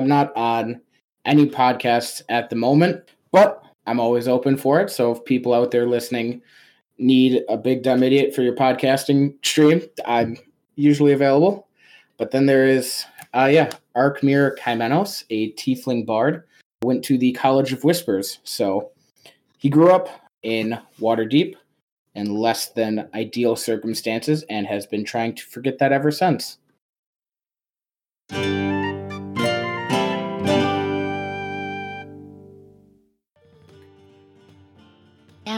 I'm not on any podcasts at the moment, but I'm always open for it. So if people out there listening need a big dumb idiot for your podcasting stream, I'm usually available. But then there is, uh, yeah, Arkmir Kaimenos, a tiefling bard, went to the College of Whispers. So he grew up in Waterdeep in less than ideal circumstances and has been trying to forget that ever since.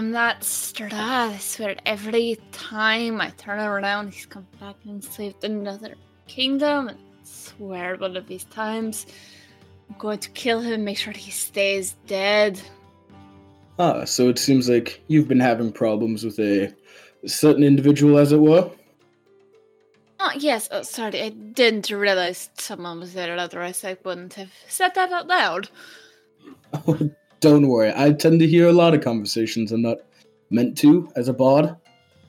I'm not Strahd. I swear every time I turn around, he's come back and saved another kingdom. And I swear one of these times, I'm going to kill him, make sure he stays dead. Ah, so it seems like you've been having problems with a certain individual, as it were. Oh, yes. Oh, sorry. I didn't realize someone was there, otherwise, I wouldn't have said that out loud. Oh, don't worry. I tend to hear a lot of conversations I'm not meant to as a bard.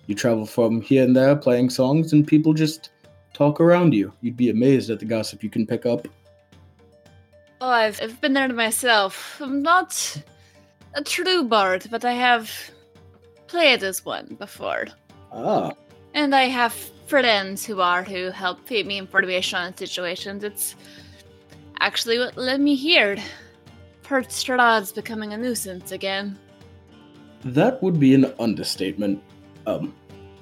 You travel from here and there playing songs, and people just talk around you. You'd be amazed at the gossip you can pick up. Oh, I've, I've been there myself. I'm not a true bard, but I have played as one before. Ah, And I have friends who are who help feed me information on situations. It's actually what led me here. Heard Strahd's becoming a nuisance again. that would be an understatement. Um,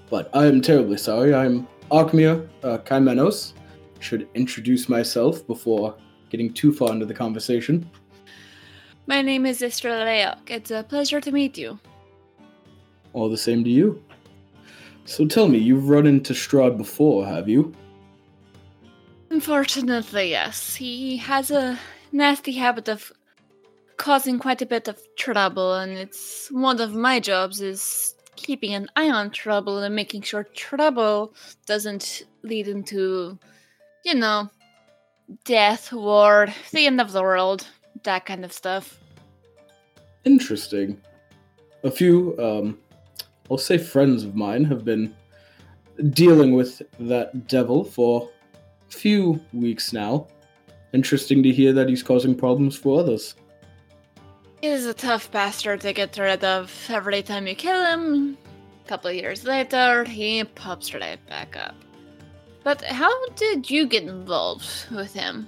but I am terribly sorry. I'm Arkmir uh, Kaimenos. Should introduce myself before getting too far into the conversation. My name is Istra Leok. It's a pleasure to meet you. All the same to you. So tell me, you've run into Strahd before, have you? Unfortunately, yes. He has a nasty habit of causing quite a bit of trouble, and it's one of my jobs is keeping an eye on trouble and making sure trouble doesn't lead into, you know, death, war, the end of the world, that kind of stuff. Interesting. A few, um, I'll say friends of mine have been dealing with that devil for a few weeks now. Interesting to hear that he's causing problems for others. He is a tough bastard to get rid of. Every time you kill him, a couple of years later, he pops right back up. But how did you get involved with him?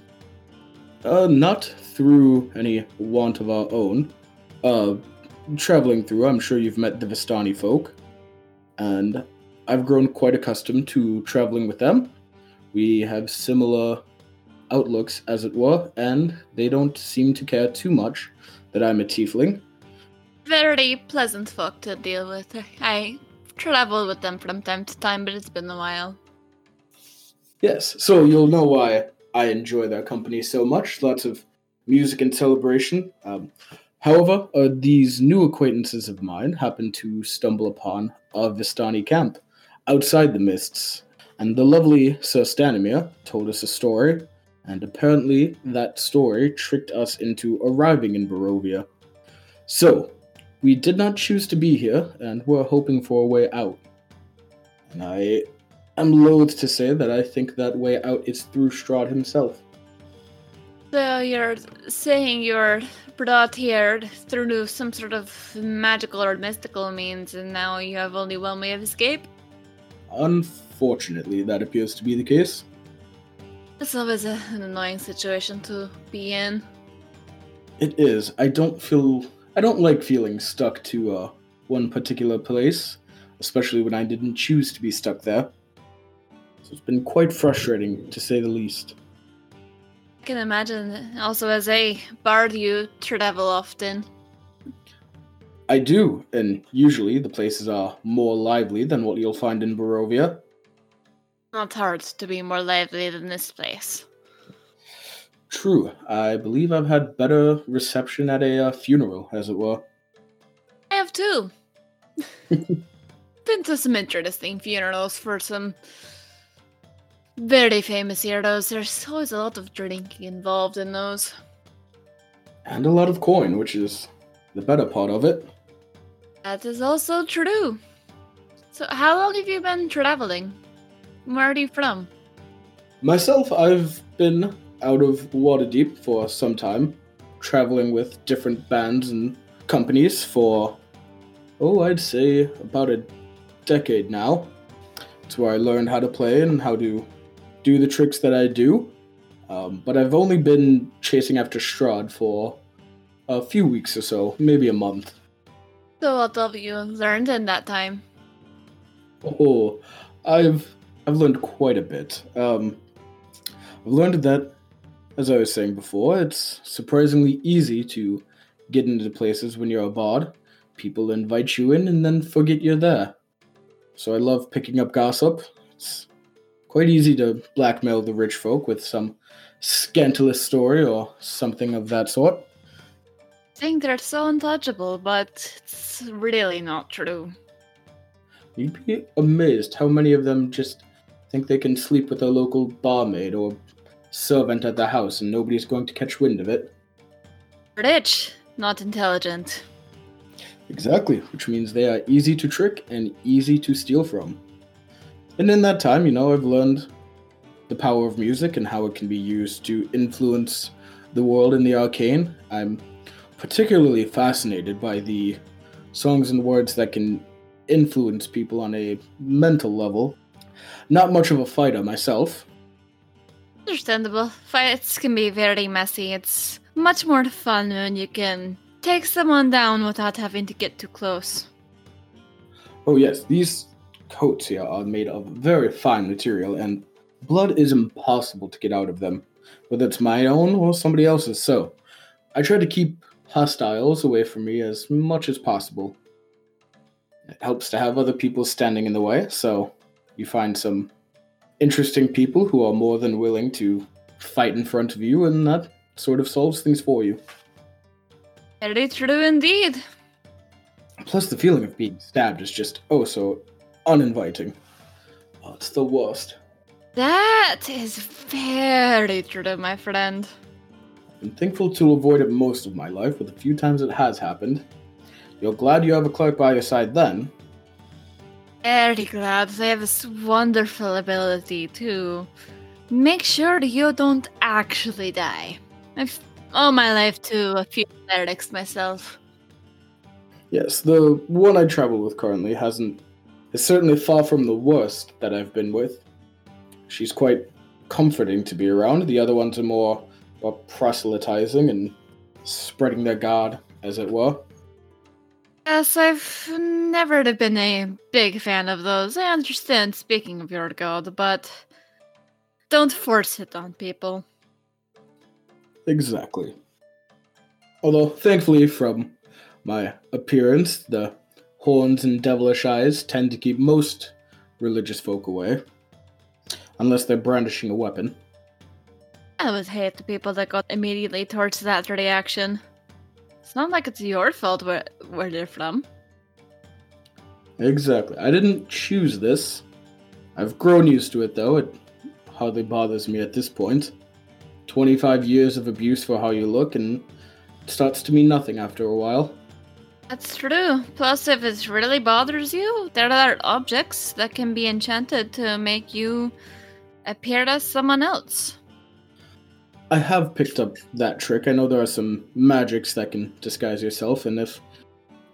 Uh, not through any want of our own. Uh, traveling through, I'm sure you've met the Vistani folk, and I've grown quite accustomed to traveling with them. We have similar outlooks, as it were, and they don't seem to care too much that I'm a tiefling. Very pleasant folk to deal with. I travel with them from time to time, but it's been a while. Yes, so you'll know why I enjoy their company so much. Lots of music and celebration. Um, however, uh, these new acquaintances of mine happen to stumble upon a Vistani camp outside the mists, and the lovely Sir Stanimir told us a story, and apparently that story tricked us into arriving in Barovia. So, we did not choose to be here, and we're hoping for a way out. And I am loath to say that I think that way out is through Strahd himself. So you're saying you're brought here through some sort of magical or mystical means, and now you have only one way of escape? Unfortunately, that appears to be the case. It's always a, an annoying situation to be in. It is. I don't feel. I don't like feeling stuck to uh, one particular place, especially when I didn't choose to be stuck there. So it's been quite frustrating, to say the least. I can imagine. Also, as a bard, you travel often. I do, and usually the places are more lively than what you'll find in Barovia. Not hard to be more lively than this place. True. I believe I've had better reception at a uh, funeral, as it were. I have too. Been to some interesting funerals for some very famous heroes. There's always a lot of drinking involved in those. And a lot of coin, which is the better part of it. That is also true. So, how long have you been traveling? Where are you from? Myself, I've been out of Waterdeep for some time, traveling with different bands and companies for, oh, I'd say about a decade now. It's where I learned how to play and how to do the tricks that I do. Um, but I've only been chasing after Strahd for a few weeks or so, maybe a month. So, what have you learned in that time? Oh, I've I've learned quite a bit. Um, I've learned that, as I was saying before, it's surprisingly easy to get into places when you're a bard. People invite you in and then forget you're there. So I love picking up gossip. It's quite easy to blackmail the rich folk with some scandalous story or something of that sort. I think they're so untouchable, but it's really not true. You'd be amazed how many of them just think they can sleep with a local barmaid or servant at the house and nobody's going to catch wind of it. Rich, not intelligent. Exactly, which means they are easy to trick and easy to steal from. And in that time, you know, I've learned the power of music and how it can be used to influence the world in the arcane. I'm particularly fascinated by the songs and words that can influence people on a mental level. Not much of a fighter myself. Understandable. Fights can be very messy. It's much more fun when you can take someone down without having to get too close. Oh, yes, these coats here are made of very fine material, and blood is impossible to get out of them, whether it's my own or somebody else's. So, I try to keep hostiles away from me as much as possible. It helps to have other people standing in the way, so you find some interesting people who are more than willing to fight in front of you, and that sort of solves things for you. Very true indeed. Plus, the feeling of being stabbed is just oh so uninviting. Oh, it's the worst. That is very true, my friend. I've been thankful to avoid it most of my life, but the few times it has happened, you're glad you have a cleric by your side then. Glad they have this wonderful ability to make sure you don't actually die. I've all my life to a few clerics myself. Yes, the one I travel with currently hasn't is certainly far from the worst that I've been with. She's quite comforting to be around. The other ones are more about proselytizing and spreading their god, as it were. Yes, I've never been a big fan of those. I understand speaking of your god, but don't force it on people. Exactly. Although, thankfully, from my appearance, the horns and devilish eyes tend to keep most religious folk away, unless they're brandishing a weapon. I would hate the people that got immediately towards that reaction. It's not like it's your fault where, where they're from. Exactly. I didn't choose this. I've grown used to it, though. It hardly bothers me at this point. 25 years of abuse for how you look, and it starts to mean nothing after a while. That's true. Plus, if it really bothers you, there are objects that can be enchanted to make you appear as someone else. I have picked up that trick. I know there are some magics that can disguise yourself, and if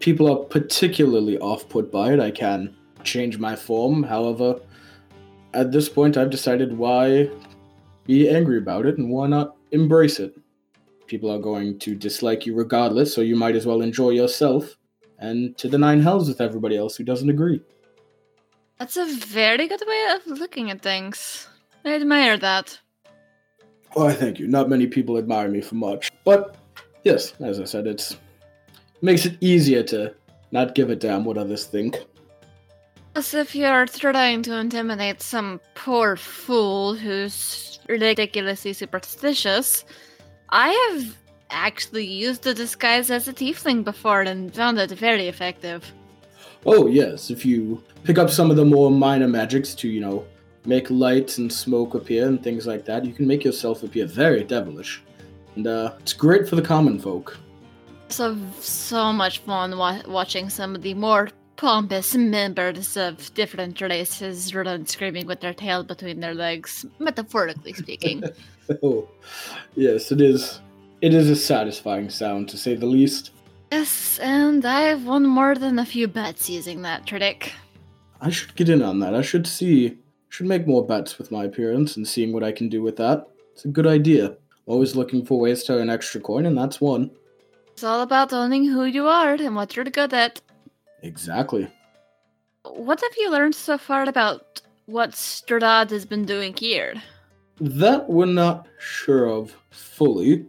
people are particularly off put by it, I can change my form. However, at this point, I've decided why be angry about it and why not embrace it. People are going to dislike you regardless, so you might as well enjoy yourself and to the nine hells with everybody else who doesn't agree. That's a very good way of looking at things. I admire that. Oh, Why, thank you. Not many people admire me for much. But, yes, as I said, it's makes it easier to not give a damn what others think. As if you're trying to intimidate some poor fool who's ridiculously superstitious. I have actually used the disguise as a tiefling before and found it very effective. Oh, yes, if you pick up some of the more minor magics to, you know, make lights and smoke appear and things like that, you can make yourself appear very devilish. And uh, it's great for the common folk. So, so much fun wa- watching some of the more pompous members of different races run screaming with their tail between their legs, metaphorically speaking. oh, yes, it is. It is a satisfying sound, to say the least. yes, and I've won more than a few bets using that trick. I should get in on that. I should see. Should make more bets with my appearance and seeing what I can do with that. It's a good idea. Always looking for ways to earn extra coin, and that's one. It's all about owning who you are and what you're good at. Exactly. What have you learned so far about what Strahd has been doing here? That we're not sure of fully.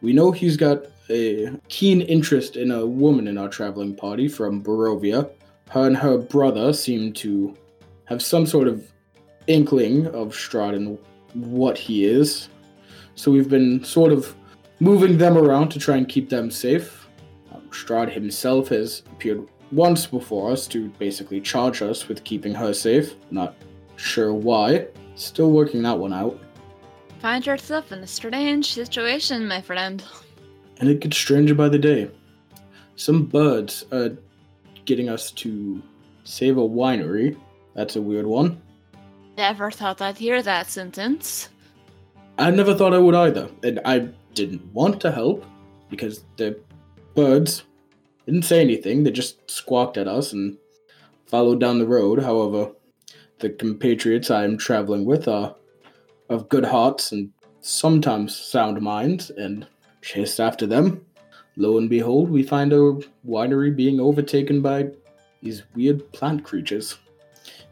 We know he's got a keen interest in a woman in our traveling party from Barovia. Her and her brother seem to have some sort of inkling of Strahd and what he is. So we've been sort of moving them around to try and keep them safe. Um, Strahd himself has appeared once before us to basically charge us with keeping her safe. Not sure why. Still working that one out. Find yourself in a strange situation, my friend. And it gets stranger by the day. Some birds are getting us to save a winery. That's a weird one. Never thought I'd hear that sentence. I never thought I would either. And I didn't want to help because the birds didn't say anything. They just squawked at us and followed down the road. However, the compatriots I am traveling with are of good hearts and sometimes sound minds and chased after them. Lo and behold, we find a winery being overtaken by these weird plant creatures.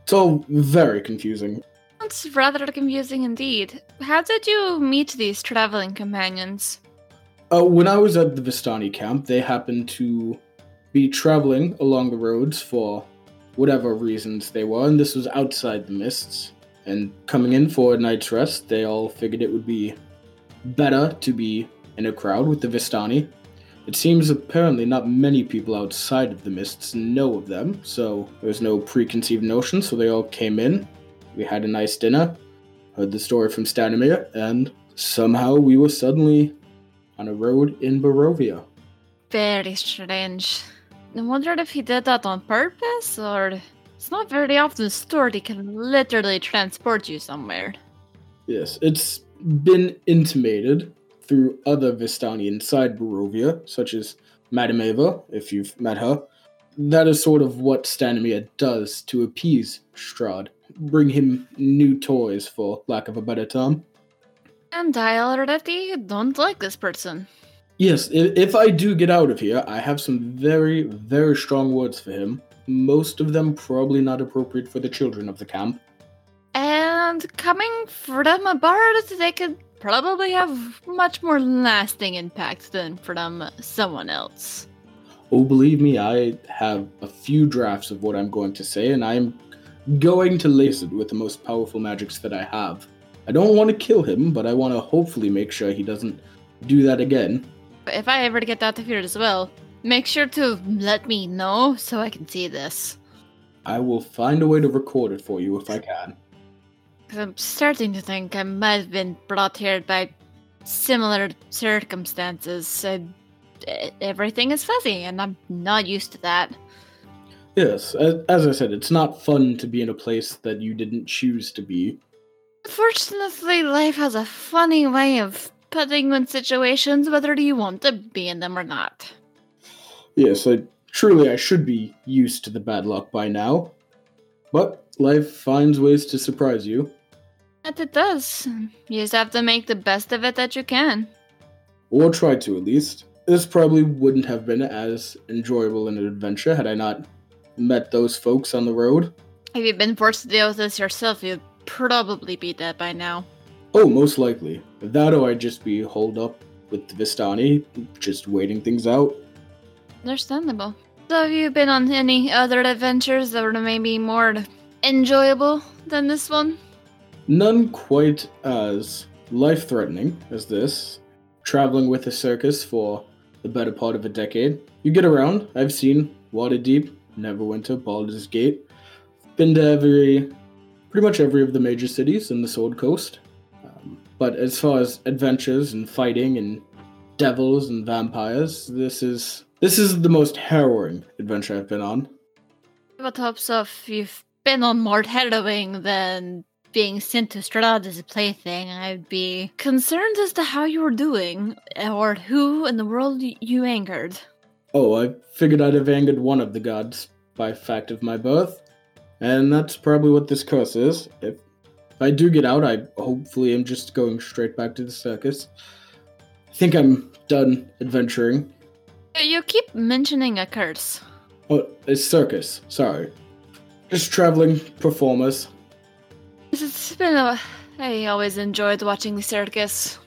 It's all very confusing. It's rather confusing indeed. How did you meet these traveling companions? Uh, when I was at the Vistani camp, they happened to be traveling along the roads for whatever reasons they were, and this was outside the mists. And coming in for a night's rest, they all figured it would be better to be in a crowd with the Vistani. It seems apparently not many people outside of the mists know of them, so there was no preconceived notion, so they all came in. We had a nice dinner, heard the story from Stanimir, and somehow we were suddenly on a road in Barovia. Very strange. I wonder if he did that on purpose, or it's not very often a story can literally transport you somewhere. Yes, it's been intimated through other Vistani inside Barovia, such as Madame Eva, if you've met her. That is sort of what Stanimir does to appease Strahd, bring him new toys, for lack of a better term. And I already don't like this person. Yes, if I do get out of here, I have some very, very strong words for him. Most of them probably not appropriate for the children of the camp. And coming from a bard, they could probably have much more lasting impact than from someone else. Oh, believe me, I have a few drafts of what I'm going to say, and I'm going to lace it with the most powerful magics that I have. I don't want to kill him, but I want to hopefully make sure he doesn't do that again. If I ever get out of here as well, make sure to let me know so I can see this. I will find a way to record it for you if I can. I'm starting to think I might have been brought here by similar circumstances. E- everything is fuzzy, and I'm not used to that. Yes, as, as I said, it's not fun to be in a place that you didn't choose to be. Fortunately, life has a funny way of putting you in situations whether you want to be in them or not. Yes, I truly I should be used to the bad luck by now. But life finds ways to surprise you. And it does. You just have to make the best of it that you can. Or try to at least. This probably wouldn't have been as enjoyable an adventure had I not met those folks on the road. If you've been forced to deal with this yourself, you'd probably be dead by now. Oh, most likely. That or I'd just be holed up with the Vistani, just waiting things out. Understandable. So have you been on any other adventures that were maybe more enjoyable than this one? None quite as life threatening as this. Traveling with a circus for the better part of a decade. You get around. I've seen Waterdeep, Neverwinter, Baldur's Gate. Been to every, pretty much every of the major cities in the Sword Coast. Um, but as far as adventures and fighting and devils and vampires, this is this is the most harrowing adventure I've been on. What hopes of you've been on more harrowing than being sent to Strahd as a plaything, I'd be concerned as to how you were doing, or who in the world you angered. Oh, I figured I'd have angered one of the gods by fact of my birth, and that's probably what this curse is. If I do get out, I hopefully am just going straight back to the circus. I think I'm done adventuring. You keep mentioning a curse. Oh, it's circus. Sorry. Just traveling performers. It's been a. I always enjoyed watching the circus.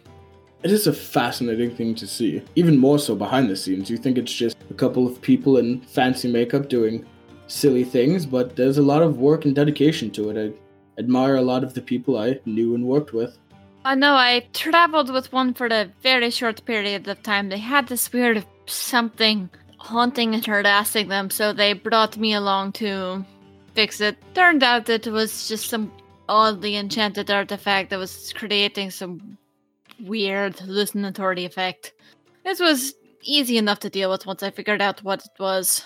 It is a fascinating thing to see. Even more so behind the scenes. You think it's just a couple of people in fancy makeup doing silly things, but there's a lot of work and dedication to it. I admire a lot of the people I knew and worked with. I know I traveled with one for a very short period of time. They had this weird something haunting and harassing them, so they brought me along to fix it. Turned out it was just some oddly enchanted artifact that was creating some weird hallucinatory effect. This was easy enough to deal with once I figured out what it was.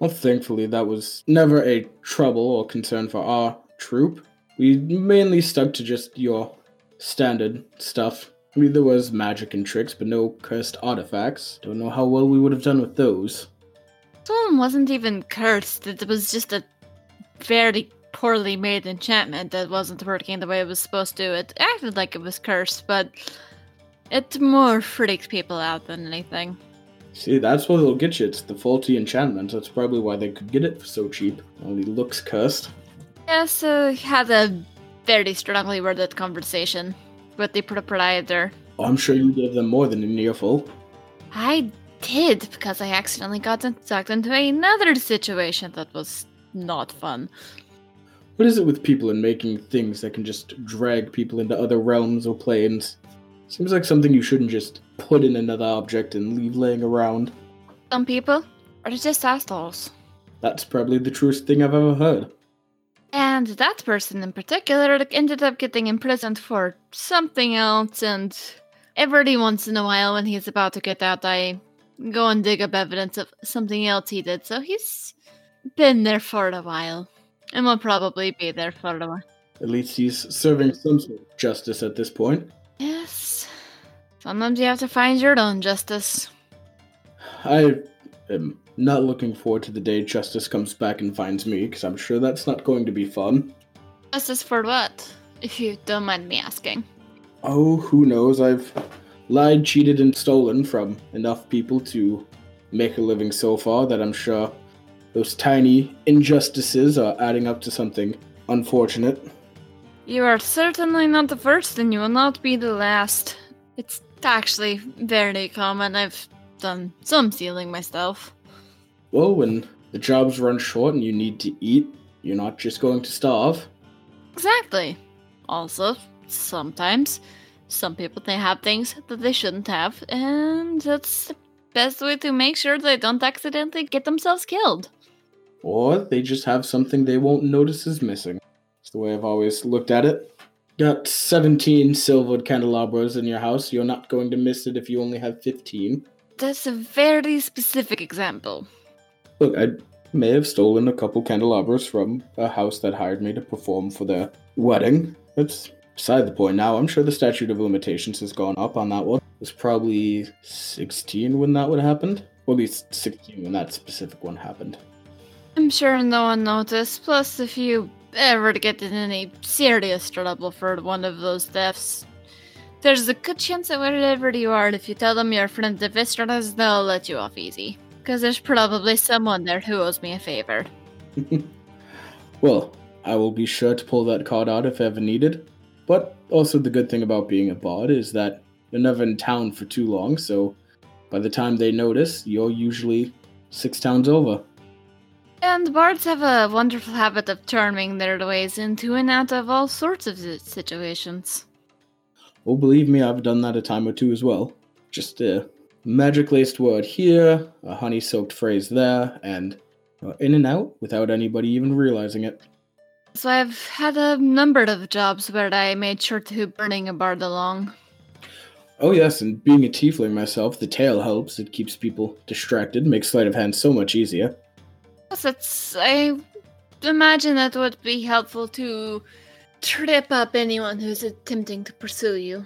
Well, thankfully, that was never a trouble or concern for our troop. We mainly stuck to just your standard stuff. I mean, there was magic and tricks, but no cursed artifacts. Don't know how well we would have done with those. This One wasn't even cursed. It was just a very poorly made enchantment that wasn't working the way it was supposed to. It acted like it was cursed, but it more freaks people out than anything. See, that's what it'll get you. It's the faulty enchantment. That's probably why they could get it for so cheap. Only looks cursed. Yeah, so we had a very strongly worded conversation with the proprietor. I'm sure you gave them more than an earful. I did, because I accidentally got sucked into another situation that was not fun. What is it with people and making things that can just drag people into other realms or planes? Seems like something you shouldn't just put in another object and leave laying around. Some people are just assholes. That's probably the truest thing I've ever heard. And that person in particular ended up getting imprisoned for something else, and every once in a while when he's about to get out, I go and dig up evidence of something else he did. So he's been there for a while. And will probably be there for a while. At least he's serving some sort of justice at this point. Yes. Sometimes you have to find your own justice. I am not looking forward to the day justice comes back and finds me, because I'm sure that's not going to be fun. Justice for what? If you don't mind me asking. Oh, who knows? I've lied, cheated, and stolen from enough people to make a living so far that I'm sure those tiny injustices are adding up to something unfortunate. You are certainly not the first, and you will not be the last. It's actually very common. I've done some stealing myself. Well, when the jobs run short and you need to eat, you're not just going to starve. Exactly. Also, sometimes some people they have things that they shouldn't have, and that's the best way to make sure they don't accidentally get themselves killed. Or they just have something they won't notice is missing. It's the way I've always looked at it. Got 17 silvered candelabras in your house. You're not going to miss it if you only have 15. That's a very specific example. Look, I may have stolen a couple candelabras from a house that hired me to perform for their wedding. That's beside the point now. I'm sure the statute of limitations has gone up on that one. It was probably 16 when that would have happened. Or at least 16 when that specific one happened. I'm sure no one noticed. Plus, if you ever get in any serious trouble for one of those thefts, there's a good chance that wherever you are, if you tell them you're a friend of Vistra's, they'll let you off easy. Because there's probably someone there who owes me a favor. well, I will be sure to pull that card out if ever needed. But also, the good thing about being a bard is that you're never in town for too long, so by the time they notice, you're usually six towns over. And bards have a wonderful habit of turning their ways into and out of all sorts of situations. Oh, believe me, I've done that a time or two as well. Just a magic laced word here, a honey soaked phrase there, and in and out without anybody even realizing it. So I've had a number of jobs where I made sure to bring a bard along. Oh, yes, and being a tiefling myself, the tail helps. It keeps people distracted, makes sleight of hand so much easier. Yes, it's. I imagine that would be helpful to trip up anyone who's attempting to pursue you.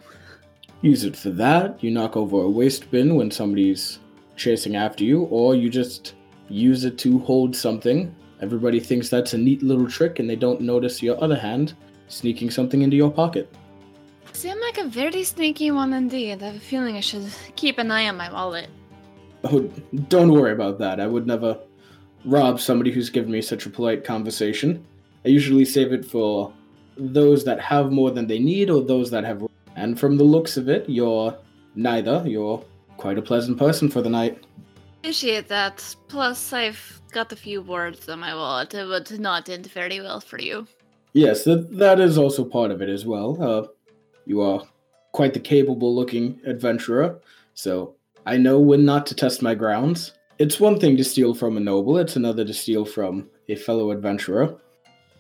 Use it for that, you knock over a waste bin when somebody's chasing after you, or you just use it to hold something. Everybody thinks that's a neat little trick and they don't notice your other hand sneaking something into your pocket. Seem like a very sneaky one indeed. I have a feeling I should keep an eye on my wallet. Oh, don't worry about that. I would never rob somebody who's given me such a polite conversation. I usually save it for those that have more than they need or those that have. And from the looks of it, you're neither. You're quite a pleasant person for the night. Appreciate that. Plus, I've got a few words on my wallet. It would not end very well for you. Yes, that, that is also part of it as well. Uh, you are quite the capable looking adventurer, so I know when not to test my grounds. It's one thing to steal from a noble, it's another to steal from a fellow adventurer.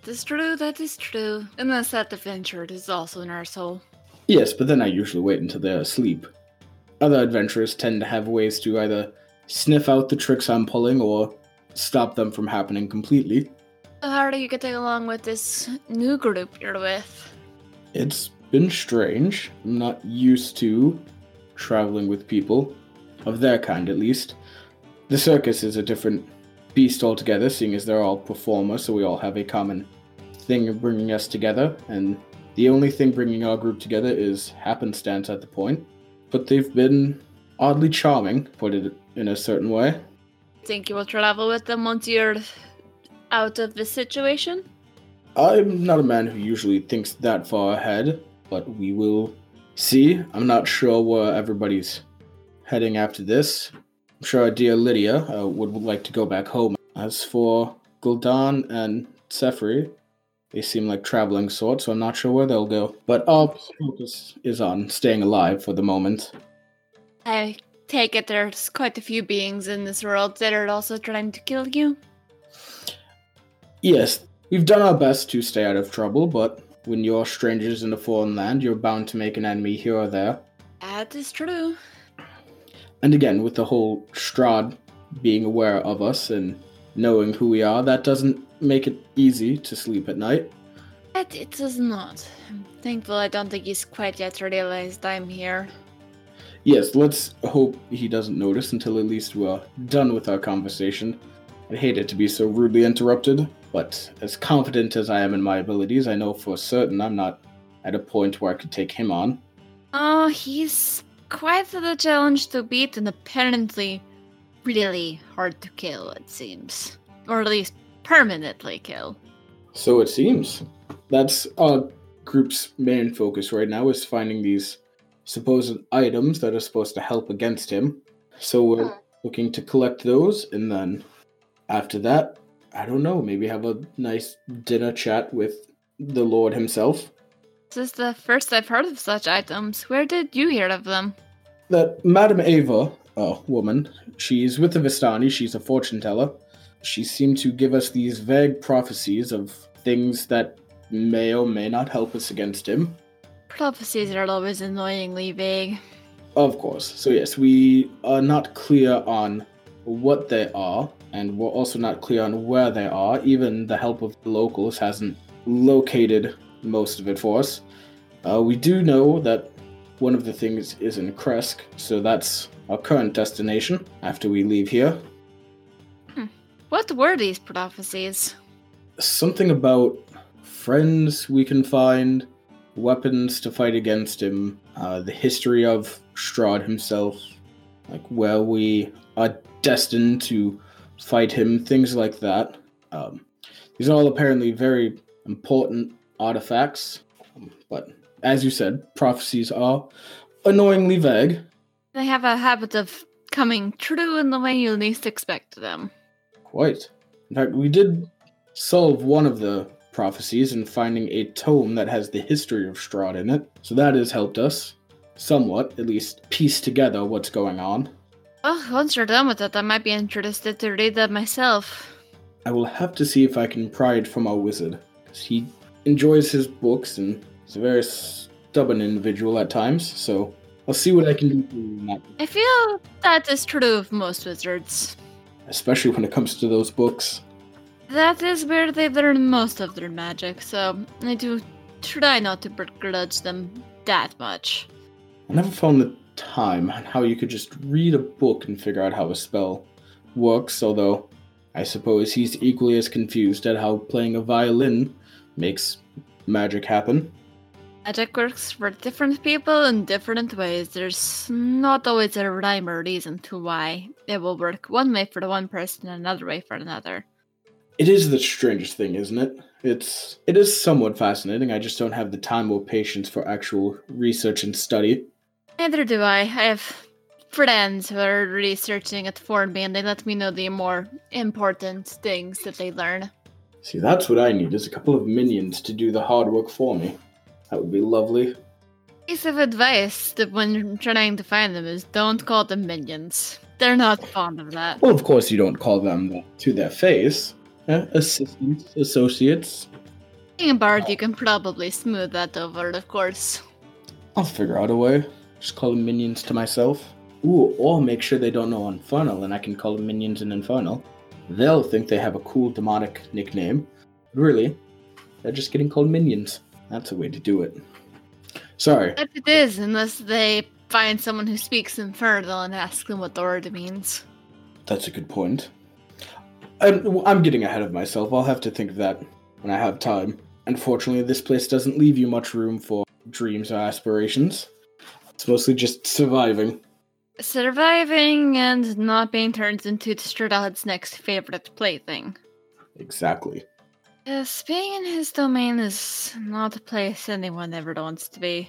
That is true, that is true. Unless that adventurer is also an arsehole. Yes, but then I usually wait until they're asleep. Other adventurers tend to have ways to either sniff out the tricks I'm pulling or stop them from happening completely. So how are you getting along with this new group you're with? It's been strange. I'm not used to traveling with people, of their kind at least. The circus is a different beast altogether, seeing as they're all performers, so we all have a common thing bringing us together, and the only thing bringing our group together is happenstance at the point. But they've been oddly charming, put it in a certain way. Think you will travel with them once you're out of this situation? I'm not a man who usually thinks that far ahead, but we will see. I'm not sure where everybody's heading after this. I'm sure our dear Lydia uh, would, would like to go back home. As for Gul'dan and Sefri, they seem like traveling sorts, so I'm not sure where they'll go. But our focus is on staying alive for the moment. I take it there's quite a few beings in this world that are also trying to kill you. Yes, we've done our best to stay out of trouble, but when you're strangers in a foreign land, you're bound to make an enemy here or there. That is true. And again, with the whole Strahd being aware of us and knowing who we are, that doesn't make it easy to sleep at night. But it does not. I'm thankful I don't think he's quite yet realized I'm here. Yes, let's hope he doesn't notice until at least we're done with our conversation. I hate it to be so rudely interrupted, but as confident as I am in my abilities, I know for certain I'm not at a point where I could take him on. Oh, he's quite the challenge to beat and apparently really hard to kill, it seems. Or at least permanently kill. So it seems. That's our group's main focus right now is finding these supposed items that are supposed to help against him. So we're uh-huh. looking to collect those and then after that, I don't know, maybe have a nice dinner chat with the Lord himself. This is the first I've heard of such items. Where did you hear of them? That Madame Eva, a woman, she's with the Vistani, she's a fortune teller. She seemed to give us these vague prophecies of things that may or may not help us against him. Prophecies are always annoyingly vague. Of course. So, yes, we are not clear on what they are, and we're also not clear on where they are. Even the help of the locals hasn't located most of it for us. Uh, we do know that one of the things is in Krezk, so that's our current destination after we leave here. What were these prophecies? Something about friends we can find, weapons to fight against him, uh, the history of Strahd himself, like where we are destined to fight him, things like that. Um, these are all apparently very important artifacts, but as you said, prophecies are annoyingly vague. They have a habit of coming true in the way you least expect them. Quite. In fact, we did solve one of the prophecies in finding a tome that has the history of Strahd in it, so that has helped us somewhat, at least piece together what's going on. Oh, once you're done with it, I might be interested to read that myself. I will have to see if I can pry it from our wizard, because he enjoys his books and is a very stubborn individual at times, so I'll see what I can do for you in that, I feel that is true of most wizards. especially when it comes to those books. That is where they learn most of their magic, so I do try not to begrudge them that much. I never found the time on how you could just read a book and figure out how a spell works, although I suppose he's equally as confused at how playing a violin makes magic happen. Magic works for different people in different ways. There's not always a rhyme or reason to why it will work one way for one person and another way for another. It is the strangest thing, isn't it? It's it is somewhat fascinating. I just don't have the time or patience for actual research and study. Neither do I. I have friends who are researching it for me and they let me know the more important things that they learn. See, that's what I need is a couple of minions to do the hard work for me. That would be lovely. Piece of advice that when trying to find them is don't call them minions. They're not fond of that. Well, of course, you don't call them to their face. Eh, assistants, associates. Being a bard, you can probably smooth that over, of course. I'll figure out a way. Just call them minions to myself. Ooh, or make sure they don't know Infernal, and I can call them minions in Infernal. They'll think they have a cool demonic nickname. But really, they're just getting called minions. That's a way to do it. Sorry. That it is, unless they find someone who speaks Infernal and ask them what the word means. That's a good point. I'm, I'm getting ahead of myself. I'll have to think of that when I have time. Unfortunately, this place doesn't leave you much room for dreams or aspirations. It's mostly just surviving. Surviving and not being turned into Strahd's next favorite plaything. Exactly. Yes, being in his domain is not a place anyone ever wants to be.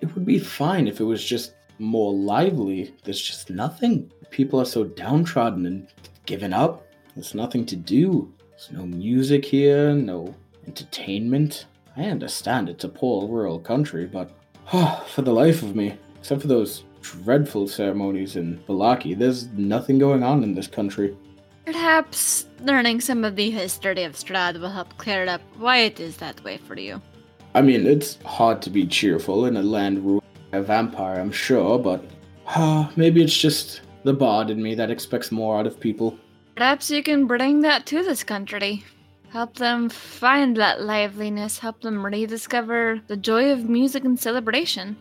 It would be fine if it was just more lively. There's just nothing. People are so downtrodden and given up. There's nothing to do. There's no music here, no entertainment. I understand it's a poor rural country, but for the life of me, except for those dreadful ceremonies in Vallaki, there's nothing going on in this country. Perhaps learning some of the history of Strahd will help clear up why it is that way for you. I mean, it's hard to be cheerful in a land ruled by a vampire, I'm sure, but uh, maybe it's just the bard in me that expects more out of people. Perhaps you can bring that to this country. Help them find that liveliness, help them rediscover the joy of music and celebration.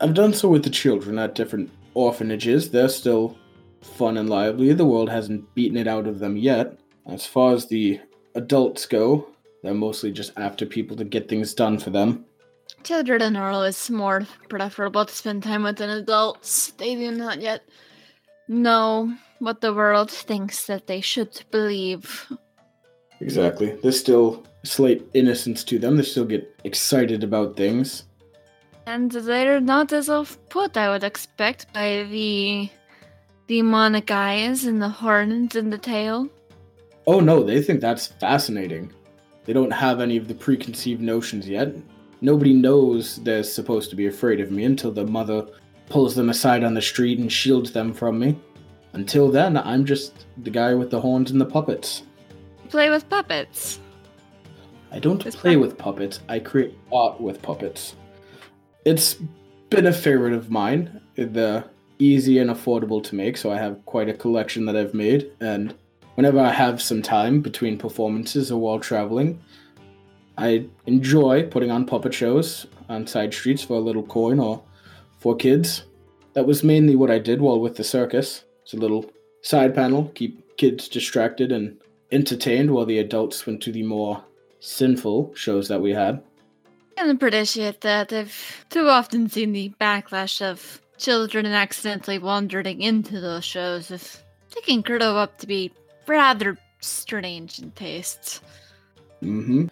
I've done so with the children at different orphanages. They're still fun and lively. The world hasn't beaten it out of them yet. As far as the adults go, they're mostly just after people to get things done for them. Children are always more preferable to spend time with than adults. They do not yet know what the world thinks that they should believe. Exactly. There's still slight innocence to them. They still get excited about things. And they're not as off put, I would expect, by the demonic eyes and the horns and the tail. Oh no, they think that's fascinating. They don't have any of the preconceived notions yet. Nobody knows they're supposed to be afraid of me until the mother pulls them aside on the street and shields them from me. Until then, I'm just the guy with the horns and the puppets. Play with puppets. I don't play with puppets, I create art with puppets. It's been a favorite of mine. They're easy and affordable to make, so I have quite a collection that I've made. And whenever I have some time between performances or while traveling, I enjoy putting on puppet shows on side streets for a little coin or for kids. That was mainly what I did while with the circus. It's a little side panel, keep kids distracted and entertained while the adults went to the more sinful shows that we had. Can appreciate that. I've too often seen the backlash of children accidentally wandering into those shows. They can grow up to be rather strange in tastes. hmm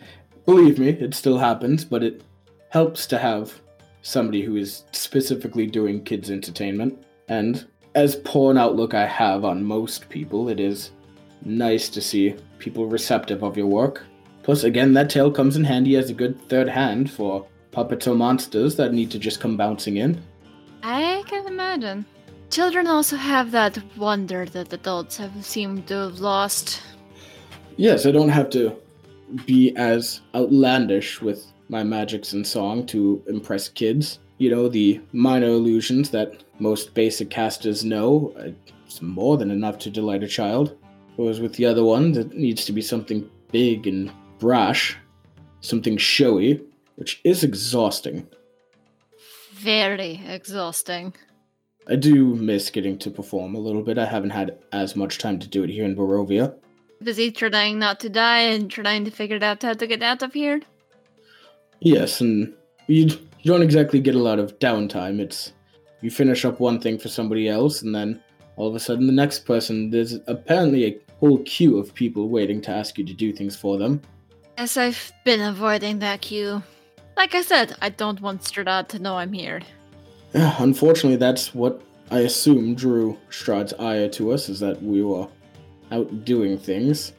Believe me, it still happens, but it helps to have somebody who is specifically doing kids' entertainment. And as poor an outlook I have on most people, it is nice to see people receptive of your work. Plus, again, that tail comes in handy as a good third hand for puppets or monsters that need to just come bouncing in. I can imagine. Children also have that wonder that adults have seemed to have lost. Yes, I don't have to be as outlandish with my magics and song to impress kids. You know, the minor illusions that most basic casters know. It's more than enough to delight a child. Whereas with the other one, it needs to be something big and brash, something showy, which is exhausting. Very exhausting. I do miss getting to perform a little bit. I haven't had as much time to do it here in Barovia. Busy trying not to die and trying to figure out how to get out of here. Yes, and you, you don't exactly get a lot of downtime. It's you finish up one thing for somebody else, and then all of a sudden the next person, there's apparently a whole queue of people waiting to ask you to do things for them. Yes, I've been avoiding that queue. Like I said, I don't want Strahd to know I'm here. Yeah, Unfortunately, that's what I assume drew Strahd's ire to us, is that we were out doing things.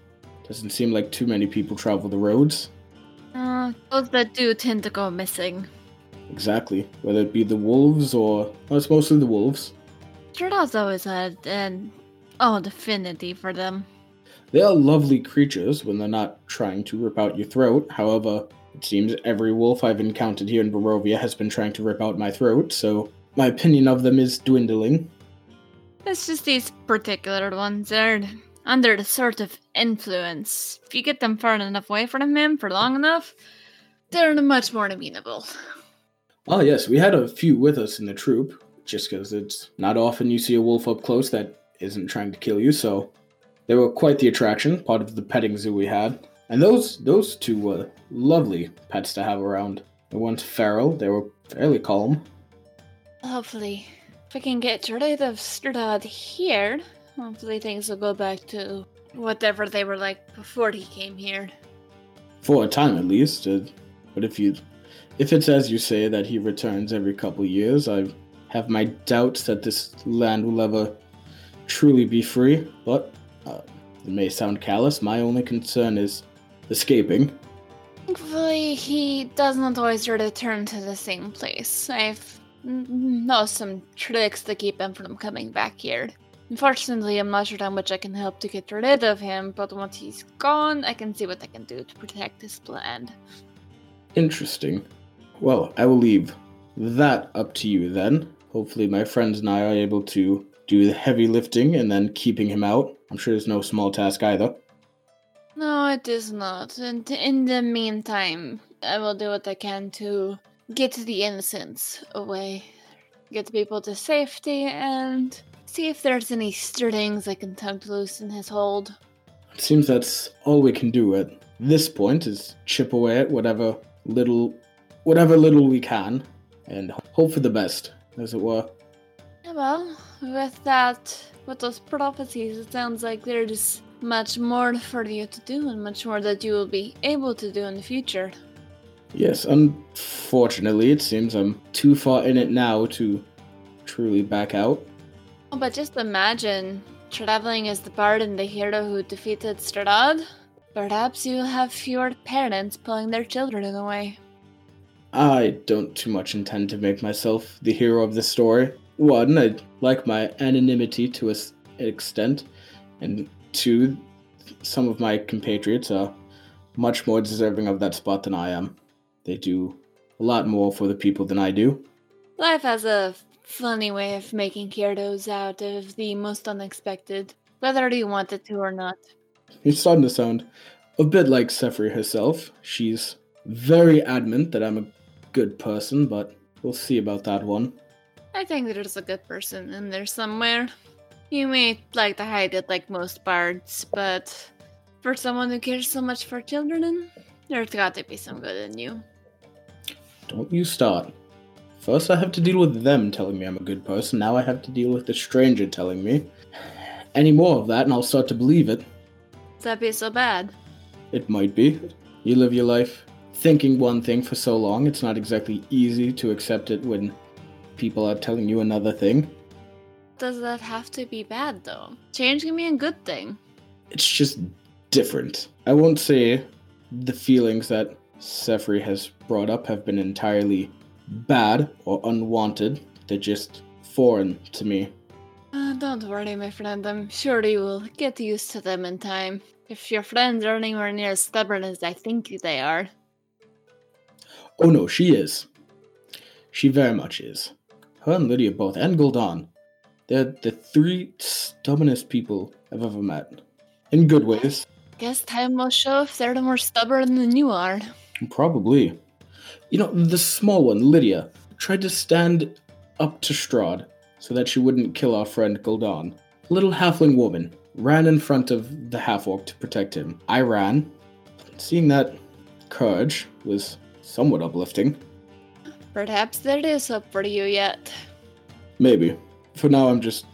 Doesn't seem like too many people travel the roads. Uh, those that do tend to go missing. Exactly. Whether it be the wolves or. Well, it's mostly the wolves. Strahd's always had an odd affinity for them. They are lovely creatures when they're not trying to rip out your throat. However, it seems every wolf I've encountered here in Barovia has been trying to rip out my throat, so my opinion of them is dwindling. It's just these particular ones. They're under a sort of influence. If you get them far enough away from him for long enough, they're much more amenable. Oh, yes, we had a few with us in the troop, just because it's not often you see a wolf up close that isn't trying to kill you, so they were quite the attraction, part of the petting zoo we had. And those those two were lovely pets to have around. They weren't feral, they were fairly calm. Hopefully, if we can get rid of Strahd here, hopefully things will go back to whatever they were like before he came here. For a time at least. Uh, but if you if it's as you say that he returns every couple years, I have my doubts that this land will ever truly be free. But uh, it may sound callous. My only concern is escaping. Thankfully, he does not always return to the same place. I've know some tricks to keep him from coming back here. Unfortunately, I'm not sure how much I can help to get rid of him, but once he's gone, I can see what I can do to protect his land. Interesting. Well, I will leave that up to you then. Hopefully, my friends and I are able to do the heavy lifting and then keeping him out. I'm sure it's no small task either. No, it is not. And in the meantime, I will do what I can to get the innocents away, get people to safety, and see if there's any strings I can tug loose in his hold. It seems that's all we can do at this point is chip away at whatever little whatever little we can and hope for the best, as it were. Well, with that with those prophecies, it sounds like there's much more for you to do and much more that you will be able to do in the future. Yes, unfortunately, it seems I'm too far in it now to truly back out. Oh, but just imagine traveling as the bard and the hero who defeated Strahd. Perhaps you'll have fewer parents pulling their children away. I don't too much intend to make myself the hero of the story. One, I like my anonymity to an extent, and two, some of my compatriots are much more deserving of that spot than I am. They do a lot more for the people than I do. Life has a funny way of making heroes out of the most unexpected, whether you want it to or not. You're starting to sound a bit like Sefri herself. She's very adamant that I'm a good person, but we'll see about that one. I think there's a good person in there somewhere. You may like to hide it like most bards, but for someone who cares so much for children, there's got to be some good in you. Don't you start. First, I have to deal with them telling me I'm a good person. Now I have to deal with the stranger telling me. Any more of that, and I'll start to believe it. That be so bad? It might be. You live your life thinking one thing for so long, it's not exactly easy to accept it when people are telling you another thing. does that have to be bad though? Change can be a good thing. It's just different. I won't say the feelings that Sefri has brought up have been entirely bad or unwanted. They're just foreign to me. Uh, don't worry, my friend. I'm sure you will get used to them in time. If your friends are anywhere near as stubborn as I think they are. Oh no, she is. She very much is. Her and Lydia both, and Gul'dan. They're the three stubbornest people I've ever met. In good ways. Guess time will show if they're the more stubborn than you are. Probably. You know, the small one, Lydia, tried to stand up to Strahd so that she wouldn't kill our friend Gul'dan. A little halfling woman ran in front of the half orc to protect him. I ran. Seeing that courage was somewhat uplifting. Perhaps there is hope for you yet. Maybe. For now, I'm just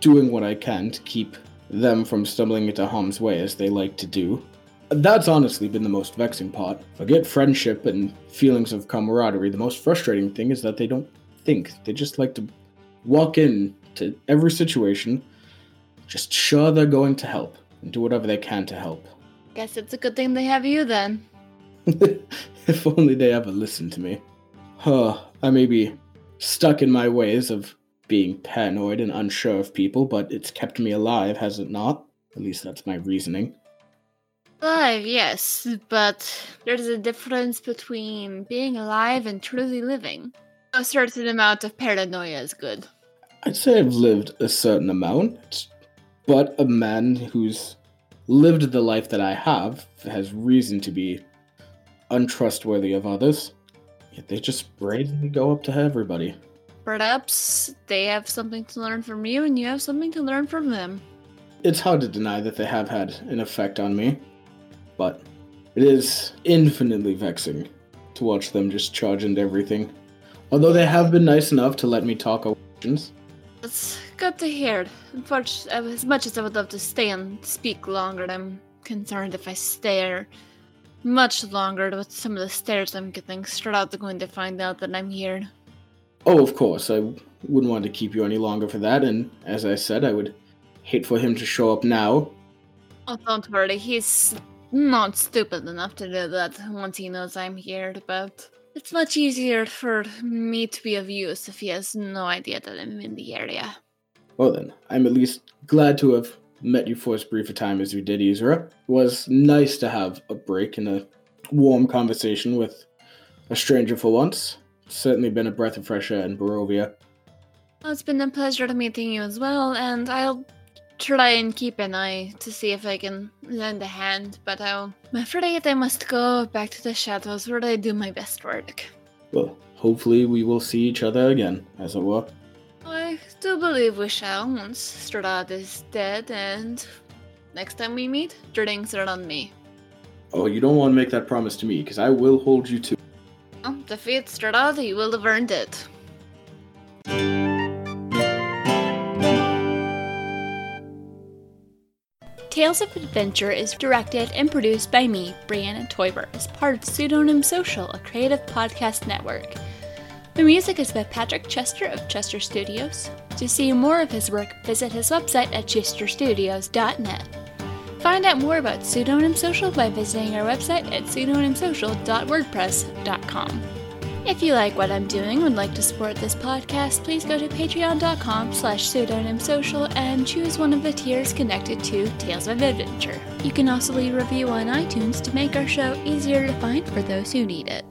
doing what I can to keep them from stumbling into harm's way as they like to do. That's honestly been the most vexing part. Forget friendship and feelings of camaraderie. The most frustrating thing is that they don't think. They just like to walk in to every situation, just sure they're going to help and do whatever they can to help. Guess it's a good thing they have you then. if only they ever listened to me. Huh, I may be stuck in my ways of being paranoid and unsure of people, but it's kept me alive, has it not? At least that's my reasoning. Alive, yes, but there's a difference between being alive and truly living. A certain amount of paranoia is good. I'd say I've lived a certain amount, but a man who's lived the life that I have has reason to be untrustworthy of others. They just bravely go up to everybody. Perhaps they have something to learn from you and you have something to learn from them. It's hard to deny that they have had an effect on me, but it is infinitely vexing to watch them just charge into everything. Although they have been nice enough to let me talk questions. It's good to hear. Unfortunately, as much as I would love to stay and speak longer, I'm concerned if I stare much longer with some of the stares I'm getting. Strahd's going to find out that I'm here. Oh, of course. I wouldn't want to keep you any longer for that, and as I said, I would hate for him to show up now. Oh, don't worry. He's not stupid enough to do that once he knows I'm here, but it's much easier for me to be of use if he has no idea that I'm in the area. Well then, I'm at least glad to have met you for as brief a time as we did, Isra. It was nice to have a break and a warm conversation with a stranger for once. Certainly been a breath of fresh air in Barovia. Well, it's been a pleasure meeting you as well, and I'll try and keep an eye to see if I can lend a hand, but I'll, I'm afraid I must go back to the shadows where I do my best work. Well, hopefully we will see each other again, as it were. I do believe we shall once Strahd is dead, and next time we meet, drinks are on me. Oh, you don't want to make that promise to me, because I will hold you to. Oh, defeat Strahd, you will have earned it. Tales of Adventure is directed and produced by me, Brianna Toiber, as part of Pseudonym Social, a creative podcast network. The music is by Patrick Chester of Chester Studios. To see more of his work, visit his website at chesterstudios.net. Find out more about Pseudonym Social by visiting our website at pseudonymsocial.wordpress.com. If you like what I'm doing and would like to support this podcast, please go to patreon.com slash pseudonymsocial and choose one of the tiers connected to Tales of Adventure. You can also leave a review on iTunes to make our show easier to find for those who need it.